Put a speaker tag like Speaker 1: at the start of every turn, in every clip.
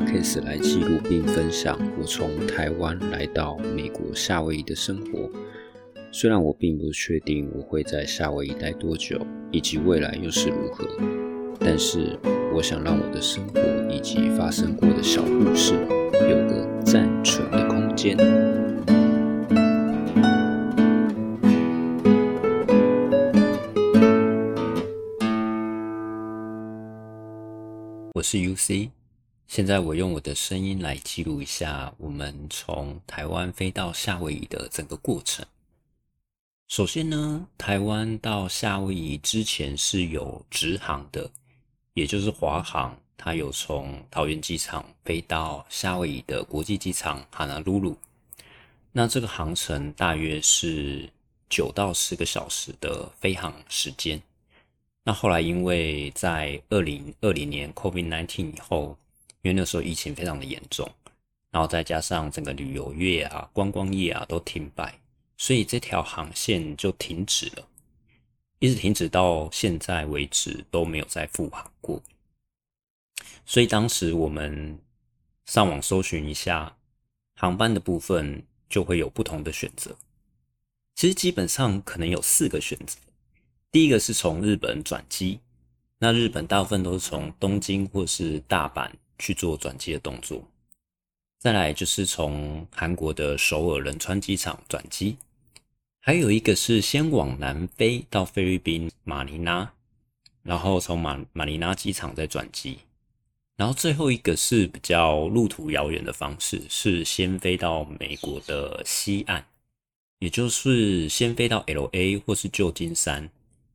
Speaker 1: Podcast 来记录并分享我从台湾来到美国夏威夷的生活。虽然我并不确定我会在夏威夷待多久，以及未来又是如何，但是我想让我的生活以及发生过的小故事有个暂存的空间。我是 UC。现在我用我的声音来记录一下我们从台湾飞到夏威夷的整个过程。首先呢，台湾到夏威夷之前是有直航的，也就是华航，它有从桃园机场飞到夏威夷的国际机场哈纳鲁鲁。那这个航程大约是九到十个小时的飞航时间。那后来因为在二零二零年 COVID-19 以后，因为那时候疫情非常的严重，然后再加上整个旅游业啊、观光业啊都停摆，所以这条航线就停止了，一直停止到现在为止都没有再复航过。所以当时我们上网搜寻一下航班的部分，就会有不同的选择。其实基本上可能有四个选择，第一个是从日本转机，那日本大部分都是从东京或是大阪。去做转机的动作，再来就是从韩国的首尔仁川机场转机，还有一个是先往南飞到菲律宾马尼拉，然后从马马尼拉机场再转机，然后最后一个是比较路途遥远的方式，是先飞到美国的西岸，也就是先飞到 LA 或是旧金山，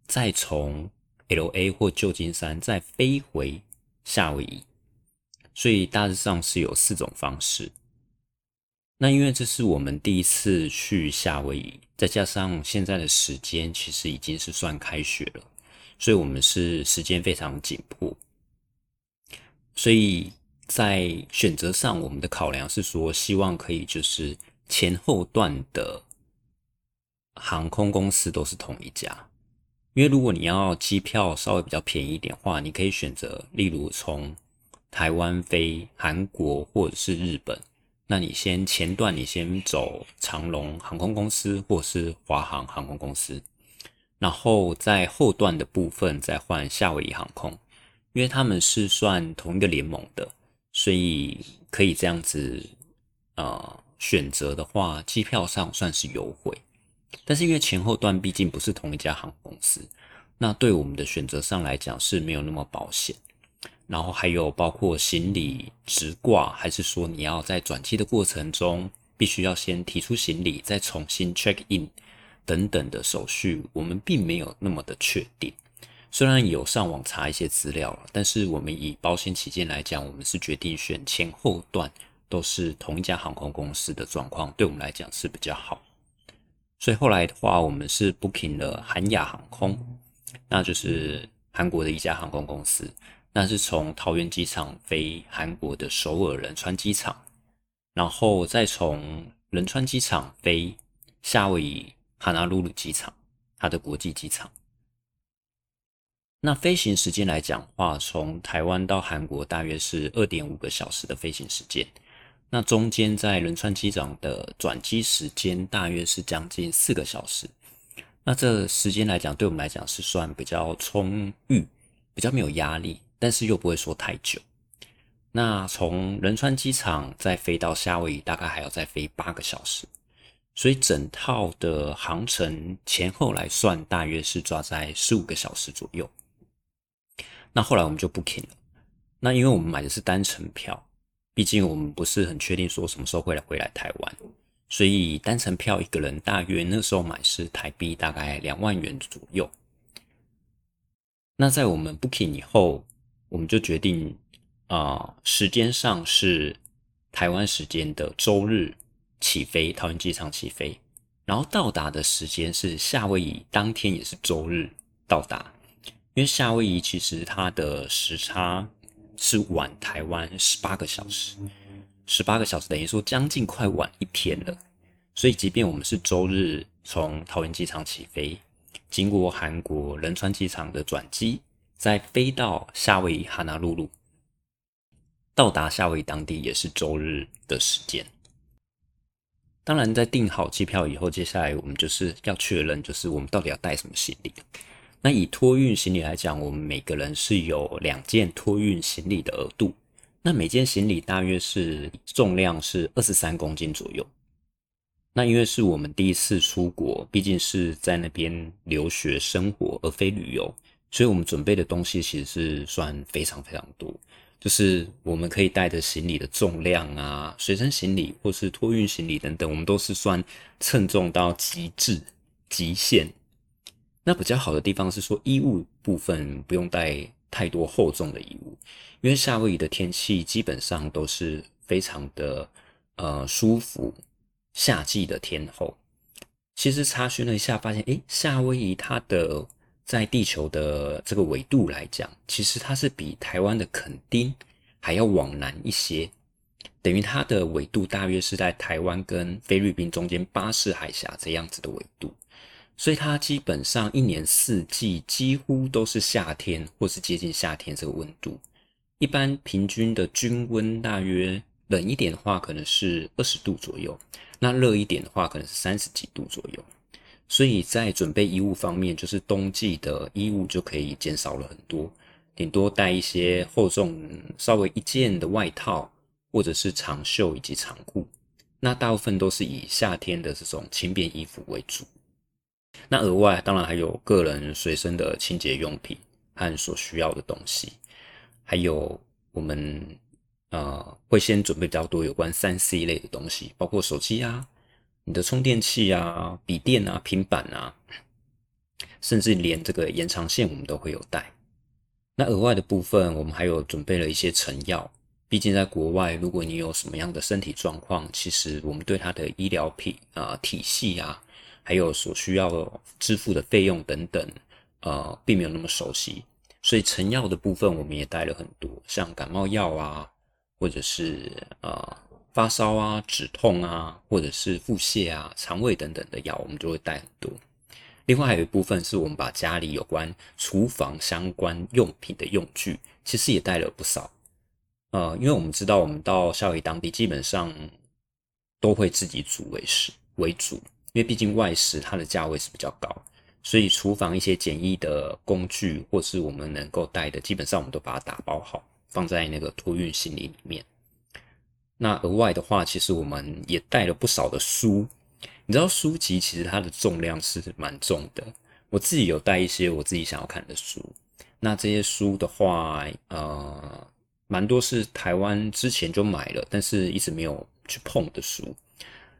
Speaker 1: 再从 LA 或旧金山再飞回夏威夷。所以大致上是有四种方式。那因为这是我们第一次去夏威夷，再加上现在的时间其实已经是算开学了，所以我们是时间非常紧迫。所以在选择上，我们的考量是说，希望可以就是前后段的航空公司都是同一家。因为如果你要机票稍微比较便宜一点的话，你可以选择，例如从台湾飞韩国或者是日本，那你先前段你先走长龙航空公司或是华航航空公司，然后在后段的部分再换夏威夷航空，因为他们是算同一个联盟的，所以可以这样子呃选择的话，机票上算是优惠。但是因为前后段毕竟不是同一家航空公司，那对我们的选择上来讲是没有那么保险。然后还有包括行李直挂，还是说你要在转机的过程中必须要先提出行李，再重新 check in 等等的手续，我们并没有那么的确定。虽然有上网查一些资料了，但是我们以保险起见来讲，我们是决定选前后段都是同一家航空公司的状况，对我们来讲是比较好。所以后来的话，我们是 booking 了韩亚航空，那就是韩国的一家航空公司。那是从桃园机场飞韩国的首尔仁川机场，然后再从仁川机场飞夏威夷哈纳鲁鲁机场，它的国际机场。那飞行时间来讲话，从台湾到韩国大约是二点五个小时的飞行时间。那中间在仁川机场的转机时间大约是将近四个小时。那这时间来讲，对我们来讲是算比较充裕，比较没有压力。但是又不会说太久。那从仁川机场再飞到夏威夷，大概还要再飞八个小时，所以整套的航程前后来算，大约是抓在十五个小时左右。那后来我们就 booking 了。那因为我们买的是单程票，毕竟我们不是很确定说什么时候会来回来台湾，所以单程票一个人大约那时候买是台币大概两万元左右。那在我们 booking 以后。我们就决定，啊、时间上是台湾时间的周日起飞，桃园机场起飞，然后到达的时间是夏威夷当天也是周日到达，因为夏威夷其实它的时差是晚台湾十八个小时，十八个小时等于说将近快晚一天了，所以即便我们是周日从桃园机场起飞，经过韩国仁川机场的转机。再飞到夏威夷哈纳露露，到达夏威夷当地也是周日的时间。当然，在订好机票以后，接下来我们就是要确认，就是我们到底要带什么行李。那以托运行李来讲，我们每个人是有两件托运行李的额度。那每件行李大约是重量是二十三公斤左右。那因为是我们第一次出国，毕竟是在那边留学生活而非旅游，所以我们准备的东西其实是算非常非常多。就是我们可以带的行李的重量啊，随身行李或是托运行李等等，我们都是算称重到极致极限。那比较好的地方是说，衣物部分不用带太多厚重的衣物，因为夏威夷的天气基本上都是非常的呃舒服，夏季的天候。其实查询了一下，发现诶，夏威夷它的。在地球的这个纬度来讲，其实它是比台湾的垦丁还要往南一些，等于它的纬度大约是在台湾跟菲律宾中间巴士海峡这样子的纬度，所以它基本上一年四季几乎都是夏天或是接近夏天这个温度。一般平均的均温大约冷一点的话可能是二十度左右，那热一点的话可能是三十几度左右。所以在准备衣物方面，就是冬季的衣物就可以减少了很多，顶多带一些厚重稍微一件的外套，或者是长袖以及长裤。那大部分都是以夏天的这种轻便衣服为主。那额外当然还有个人随身的清洁用品和所需要的东西，还有我们呃会先准备比较多有关三 C 类的东西，包括手机啊。你的充电器啊、笔电啊、平板啊，甚至连这个延长线我们都会有带。那额外的部分，我们还有准备了一些成药。毕竟在国外，如果你有什么样的身体状况，其实我们对它的医疗品啊、体系啊，还有所需要支付的费用等等，呃，并没有那么熟悉。所以成药的部分，我们也带了很多，像感冒药啊，或者是呃。发烧啊、止痛啊，或者是腹泻啊、肠胃等等的药，我们就会带很多。另外还有一部分是我们把家里有关厨房相关用品的用具，其实也带了不少。呃，因为我们知道，我们到夏威夷当地基本上都会自己煮为食为主，因为毕竟外食它的价位是比较高，所以厨房一些简易的工具或是我们能够带的，基本上我们都把它打包好，放在那个托运行李里面。那额外的话，其实我们也带了不少的书。你知道书籍其实它的重量是蛮重的。我自己有带一些我自己想要看的书。那这些书的话，呃，蛮多是台湾之前就买了，但是一直没有去碰的书。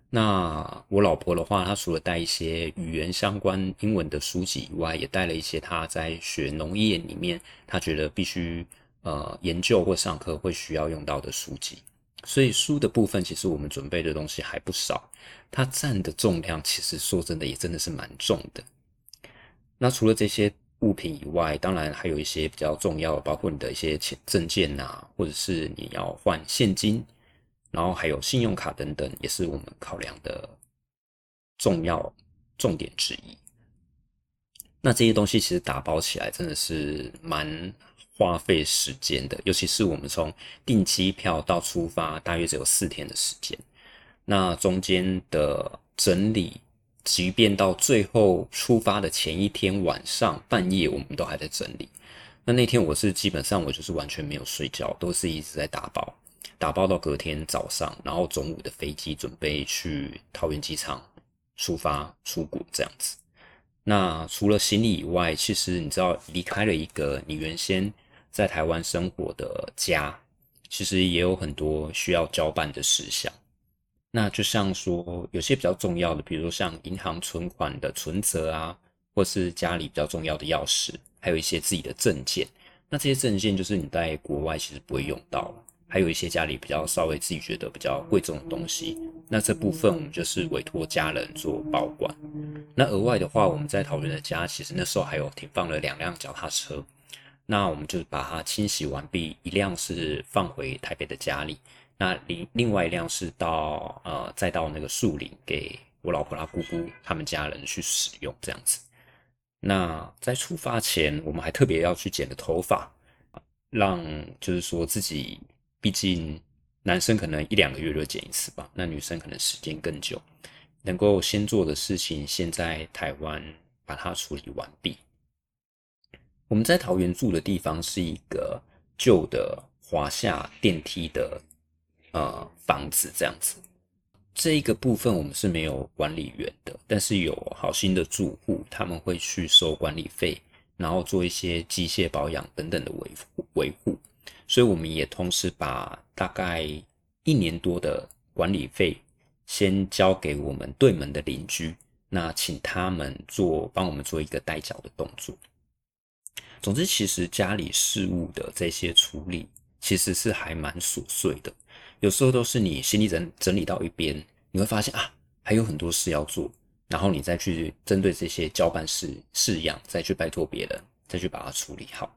Speaker 1: 那我老婆的话，她除了带一些语言相关英文的书籍以外，也带了一些她在学农业里面，她觉得必须呃研究或上课会需要用到的书籍。所以书的部分，其实我们准备的东西还不少，它占的重量其实说真的也真的是蛮重的。那除了这些物品以外，当然还有一些比较重要的，包括你的一些钱证件啊，或者是你要换现金，然后还有信用卡等等，也是我们考量的重要重点之一。那这些东西其实打包起来真的是蛮。花费时间的，尤其是我们从订机票到出发，大约只有四天的时间。那中间的整理，即便到最后出发的前一天晚上半夜，我们都还在整理。那那天我是基本上我就是完全没有睡觉，都是一直在打包，打包到隔天早上，然后中午的飞机准备去桃园机场出发出国这样子。那除了行李以外，其实你知道离开了一个你原先。在台湾生活的家，其实也有很多需要交办的事项。那就像说，有些比较重要的，比如说像银行存款的存折啊，或是家里比较重要的钥匙，还有一些自己的证件。那这些证件就是你在国外其实不会用到。还有一些家里比较稍微自己觉得比较贵重的东西，那这部分我们就是委托家人做保管。那额外的话，我们在桃园的家，其实那时候还有停放了两辆脚踏车。那我们就把它清洗完毕，一辆是放回台北的家里，那另另外一辆是到呃再到那个树林给我老婆她姑姑他们家人去使用这样子。那在出发前，我们还特别要去剪个头发，让就是说自己毕竟男生可能一两个月就剪一次吧，那女生可能时间更久。能够先做的事情，先在台湾把它处理完毕。我们在桃园住的地方是一个旧的华夏电梯的呃房子，这样子。这一个部分我们是没有管理员的，但是有好心的住户，他们会去收管理费，然后做一些机械保养等等的维护维护。所以我们也同时把大概一年多的管理费先交给我们对门的邻居，那请他们做帮我们做一个代缴的动作。总之，其实家里事务的这些处理其实是还蛮琐碎的。有时候都是你心里整整理到一边，你会发现啊，还有很多事要做，然后你再去针对这些交办事事样，再去拜托别人，再去把它处理好。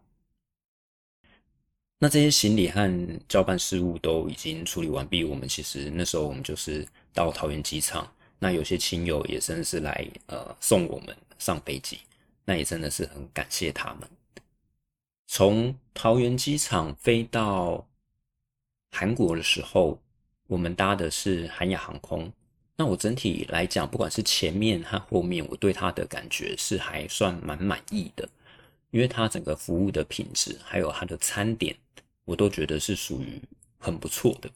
Speaker 1: 那这些行李和交办事务都已经处理完毕，我们其实那时候我们就是到桃园机场，那有些亲友也真的是来呃送我们上飞机，那也真的是很感谢他们。从桃园机场飞到。韩国的时候，我们搭的是韩亚航空。那我整体来讲，不管是前面和后面，我对它的感觉是还算蛮满意的，因为它整个服务的品质，还有它的餐点，我都觉得是属于很不错的。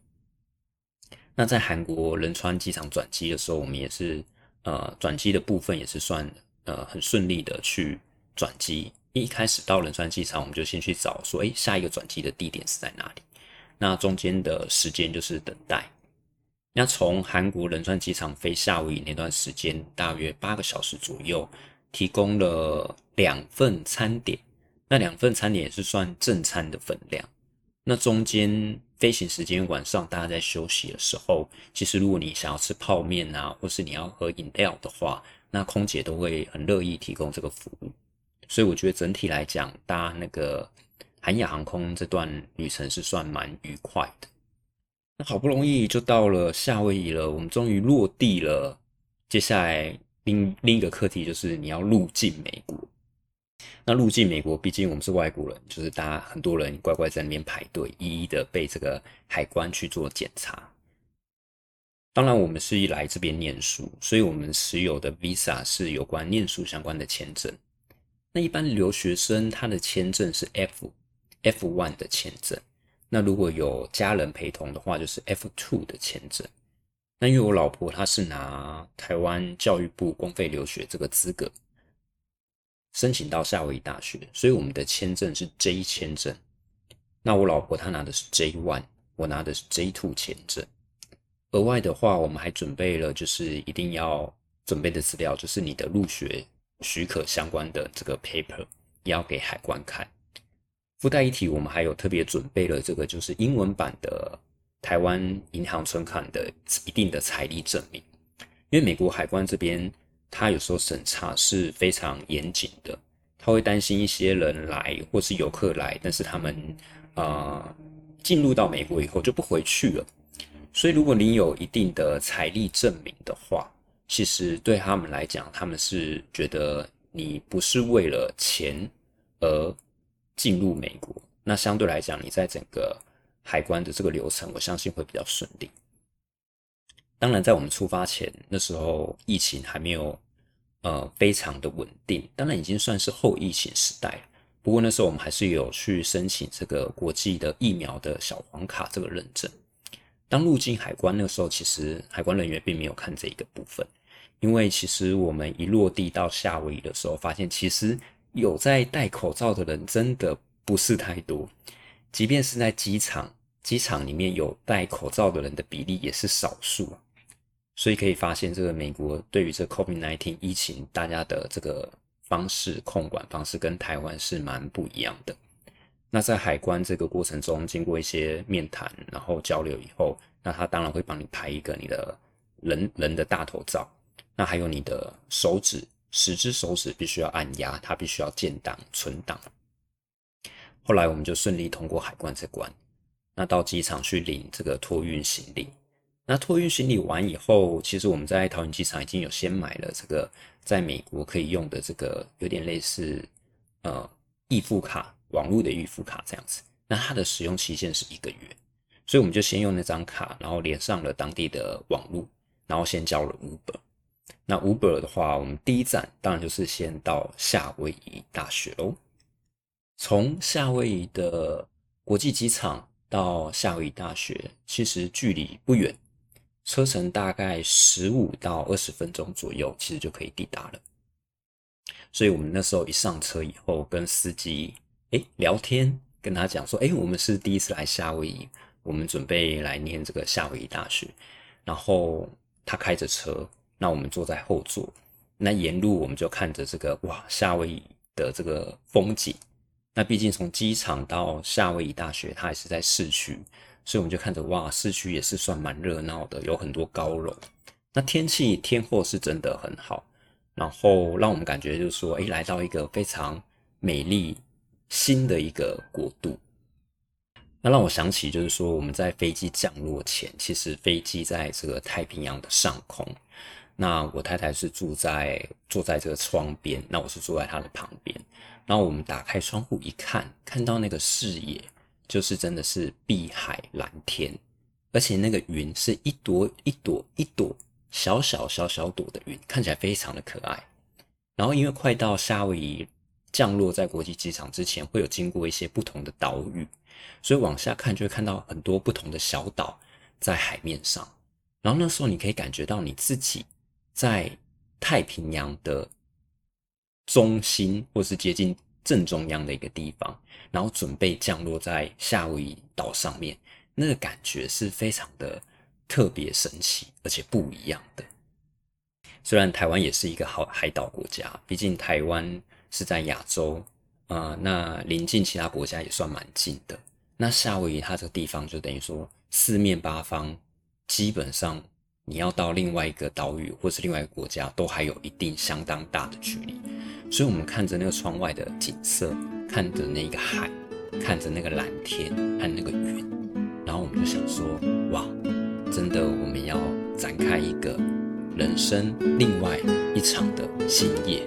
Speaker 1: 那在韩国仁川机场转机的时候，我们也是呃转机的部分也是算呃很顺利的去转机。一开始到仁川机场，我们就先去找说，哎，下一个转机的地点是在哪里？那中间的时间就是等待。那从韩国仁川机场飞夏威夷那段时间，大约八个小时左右，提供了两份餐点。那两份餐点也是算正餐的分量。那中间飞行时间晚上大家在休息的时候，其实如果你想要吃泡面啊，或是你要喝饮料的话，那空姐都会很乐意提供这个服务。所以我觉得整体来讲，搭那个。韩亚航空这段旅程是算蛮愉快的。那好不容易就到了夏威夷了，我们终于落地了。接下来另另一个课题就是你要入境美国。那入境美国，毕竟我们是外国人，就是大家很多人乖乖在那边排队，一一的被这个海关去做检查。当然，我们是一来这边念书，所以我们持有的 Visa 是有关念书相关的签证。那一般留学生他的签证是 F，F one 的签证，那如果有家人陪同的话，就是 F two 的签证。那因为我老婆她是拿台湾教育部公费留学这个资格申请到夏威夷大学，所以我们的签证是 J 签证。那我老婆她拿的是 J one，我拿的是 J two 签证。额外的话，我们还准备了就是一定要准备的资料，就是你的入学许可相关的这个 paper，也要给海关看。附带一提，我们还有特别准备了这个，就是英文版的台湾银行存款的一定的财力证明。因为美国海关这边，他有时候审查是非常严谨的，他会担心一些人来或是游客来，但是他们呃进入到美国以后就不回去了。所以如果你有一定的财力证明的话，其实对他们来讲，他们是觉得你不是为了钱而。进入美国，那相对来讲，你在整个海关的这个流程，我相信会比较顺利。当然，在我们出发前，那时候疫情还没有呃非常的稳定，当然已经算是后疫情时代。不过那时候我们还是有去申请这个国际的疫苗的小黄卡这个认证。当入境海关那个时候，其实海关人员并没有看这一个部分，因为其实我们一落地到夏威夷的时候，发现其实。有在戴口罩的人真的不是太多，即便是在机场，机场里面有戴口罩的人的比例也是少数，所以可以发现，这个美国对于这 COVID-19 疫情，大家的这个方式控管方式跟台湾是蛮不一样的。那在海关这个过程中，经过一些面谈，然后交流以后，那他当然会帮你拍一个你的人人的大头照，那还有你的手指。十只手指必须要按压，它必须要建档存档。后来我们就顺利通过海关这关，那到机场去领这个托运行李。那托运行李完以后，其实我们在桃园机场已经有先买了这个在美国可以用的这个有点类似呃预付卡，网络的预付卡这样子。那它的使用期限是一个月，所以我们就先用那张卡，然后连上了当地的网络，然后先叫了 Uber。那 Uber 的话，我们第一站当然就是先到夏威夷大学喽。从夏威夷的国际机场到夏威夷大学，其实距离不远，车程大概十五到二十分钟左右，其实就可以抵达了。所以我们那时候一上车以后，跟司机诶聊天，跟他讲说，诶我们是第一次来夏威夷，我们准备来念这个夏威夷大学。然后他开着车。那我们坐在后座，那沿路我们就看着这个哇，夏威夷的这个风景。那毕竟从机场到夏威夷大学，它还是在市区，所以我们就看着哇，市区也是算蛮热闹的，有很多高楼。那天气天候是真的很好，然后让我们感觉就是说，诶，来到一个非常美丽新的一个国度。那让我想起就是说，我们在飞机降落前，其实飞机在这个太平洋的上空。那我太太是住在坐在这个窗边，那我是坐在她的旁边。然后我们打开窗户一看，看到那个视野就是真的是碧海蓝天，而且那个云是一朵一朵一朵小小小小朵的云，看起来非常的可爱。然后因为快到夏威夷降落在国际机场之前，会有经过一些不同的岛屿，所以往下看就会看到很多不同的小岛在海面上。然后那时候你可以感觉到你自己。在太平洋的中心，或是接近正中央的一个地方，然后准备降落在夏威夷岛上面，那个感觉是非常的特别神奇，而且不一样的。虽然台湾也是一个好海岛国家，毕竟台湾是在亚洲啊、那临近其他国家也算蛮近的。那夏威夷它这个地方就等于说四面八方基本上。你要到另外一个岛屿或是另外一个国家，都还有一定相当大的距离。所以，我们看着那个窗外的景色，看着那个海，看着那个蓝天和那个云，然后我们就想说：哇，真的，我们要展开一个人生另外一场的新页。